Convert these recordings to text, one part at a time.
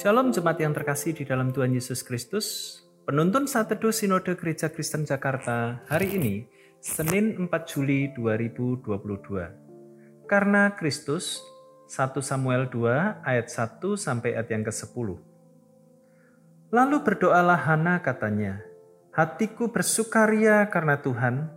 Shalom jemaat yang terkasih di dalam Tuhan Yesus Kristus. Penuntun saat teduh Sinode Gereja Kristen Jakarta hari ini, Senin 4 Juli 2022. Karena Kristus, 1 Samuel 2 ayat 1 sampai ayat yang ke-10. Lalu berdoalah Hana katanya, Hatiku bersukaria karena Tuhan,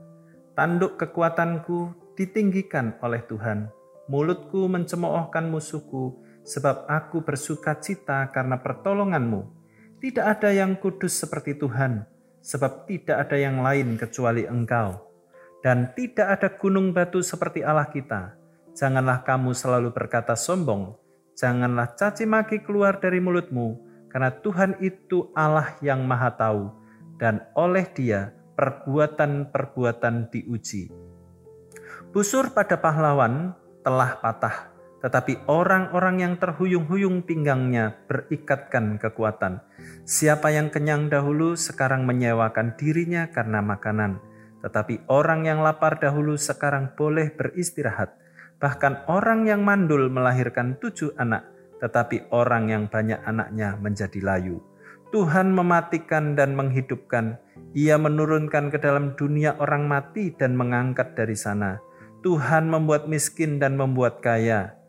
tanduk kekuatanku ditinggikan oleh Tuhan, mulutku mencemoohkan musuhku, sebab aku bersuka cita karena pertolonganmu. Tidak ada yang kudus seperti Tuhan, sebab tidak ada yang lain kecuali Engkau. Dan tidak ada gunung batu seperti Allah kita. Janganlah kamu selalu berkata sombong, janganlah caci maki keluar dari mulutmu, karena Tuhan itu Allah yang maha tahu, dan oleh dia perbuatan-perbuatan diuji. Busur pada pahlawan telah patah, tetapi orang-orang yang terhuyung-huyung pinggangnya berikatkan kekuatan. Siapa yang kenyang dahulu sekarang menyewakan dirinya karena makanan, tetapi orang yang lapar dahulu sekarang boleh beristirahat. Bahkan orang yang mandul melahirkan tujuh anak, tetapi orang yang banyak anaknya menjadi layu. Tuhan mematikan dan menghidupkan, Ia menurunkan ke dalam dunia orang mati dan mengangkat dari sana. Tuhan membuat miskin dan membuat kaya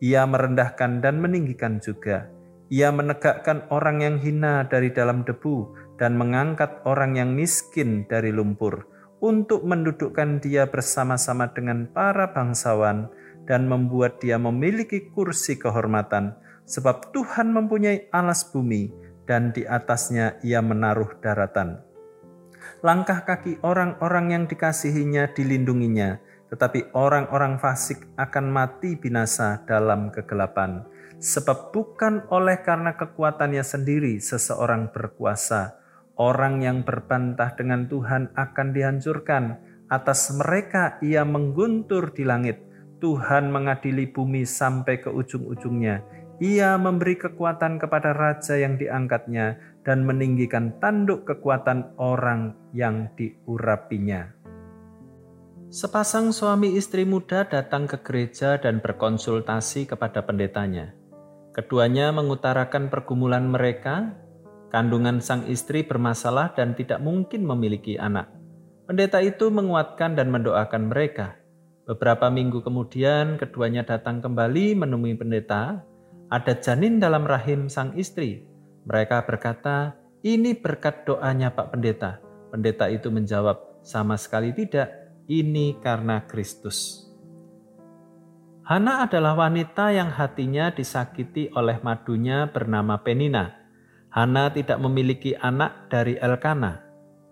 ia merendahkan dan meninggikan juga. Ia menegakkan orang yang hina dari dalam debu dan mengangkat orang yang miskin dari lumpur untuk mendudukkan dia bersama-sama dengan para bangsawan dan membuat dia memiliki kursi kehormatan sebab Tuhan mempunyai alas bumi dan di atasnya ia menaruh daratan. Langkah kaki orang-orang yang dikasihinya dilindunginya tetapi orang-orang fasik akan mati binasa dalam kegelapan. Sebab bukan oleh karena kekuatannya sendiri seseorang berkuasa. Orang yang berbantah dengan Tuhan akan dihancurkan. Atas mereka ia mengguntur di langit. Tuhan mengadili bumi sampai ke ujung-ujungnya. Ia memberi kekuatan kepada raja yang diangkatnya dan meninggikan tanduk kekuatan orang yang diurapinya. Sepasang suami istri muda datang ke gereja dan berkonsultasi kepada pendetanya. Keduanya mengutarakan pergumulan mereka, kandungan sang istri bermasalah dan tidak mungkin memiliki anak. Pendeta itu menguatkan dan mendoakan mereka. Beberapa minggu kemudian, keduanya datang kembali menemui pendeta. Ada janin dalam rahim sang istri. Mereka berkata, "Ini berkat doanya, Pak Pendeta." Pendeta itu menjawab, "Sama sekali tidak ini karena Kristus. Hana adalah wanita yang hatinya disakiti oleh madunya bernama Penina. Hana tidak memiliki anak dari Elkana.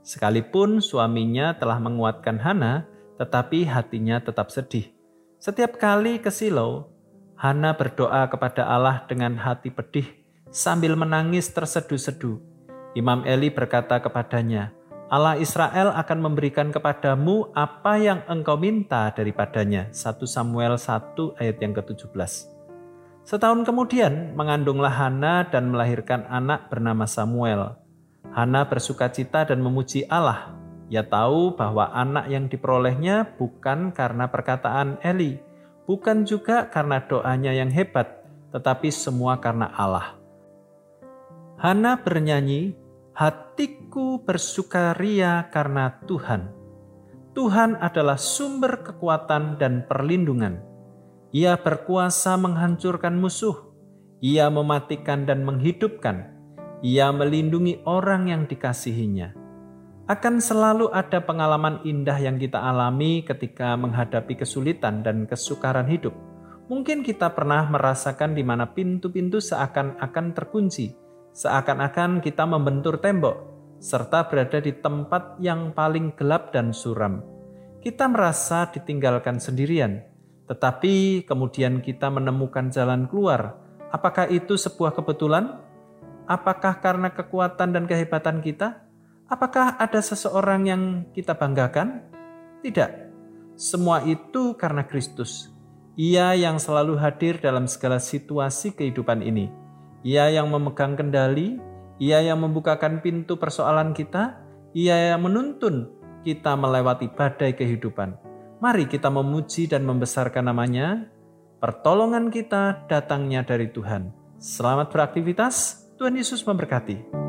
Sekalipun suaminya telah menguatkan Hana, tetapi hatinya tetap sedih. Setiap kali ke Silo, Hana berdoa kepada Allah dengan hati pedih sambil menangis terseduh-seduh. Imam Eli berkata kepadanya, Allah Israel akan memberikan kepadamu apa yang engkau minta daripadanya. 1 Samuel 1 ayat yang ke-17. Setahun kemudian mengandunglah Hana dan melahirkan anak bernama Samuel. Hana bersuka cita dan memuji Allah. Ia tahu bahwa anak yang diperolehnya bukan karena perkataan Eli, bukan juga karena doanya yang hebat, tetapi semua karena Allah. Hana bernyanyi, hatiku bersukaria karena Tuhan. Tuhan adalah sumber kekuatan dan perlindungan. Ia berkuasa menghancurkan musuh. Ia mematikan dan menghidupkan. Ia melindungi orang yang dikasihinya. Akan selalu ada pengalaman indah yang kita alami ketika menghadapi kesulitan dan kesukaran hidup. Mungkin kita pernah merasakan di mana pintu-pintu seakan-akan terkunci, seakan-akan kita membentur tembok, serta berada di tempat yang paling gelap dan suram. Kita merasa ditinggalkan sendirian, tetapi kemudian kita menemukan jalan keluar. Apakah itu sebuah kebetulan? Apakah karena kekuatan dan kehebatan kita? Apakah ada seseorang yang kita banggakan? Tidak. Semua itu karena Kristus. Ia yang selalu hadir dalam segala situasi kehidupan ini ia yang memegang kendali, Ia yang membukakan pintu persoalan kita, Ia yang menuntun kita melewati badai kehidupan. Mari kita memuji dan membesarkan namanya. Pertolongan kita datangnya dari Tuhan. Selamat beraktivitas, Tuhan Yesus memberkati.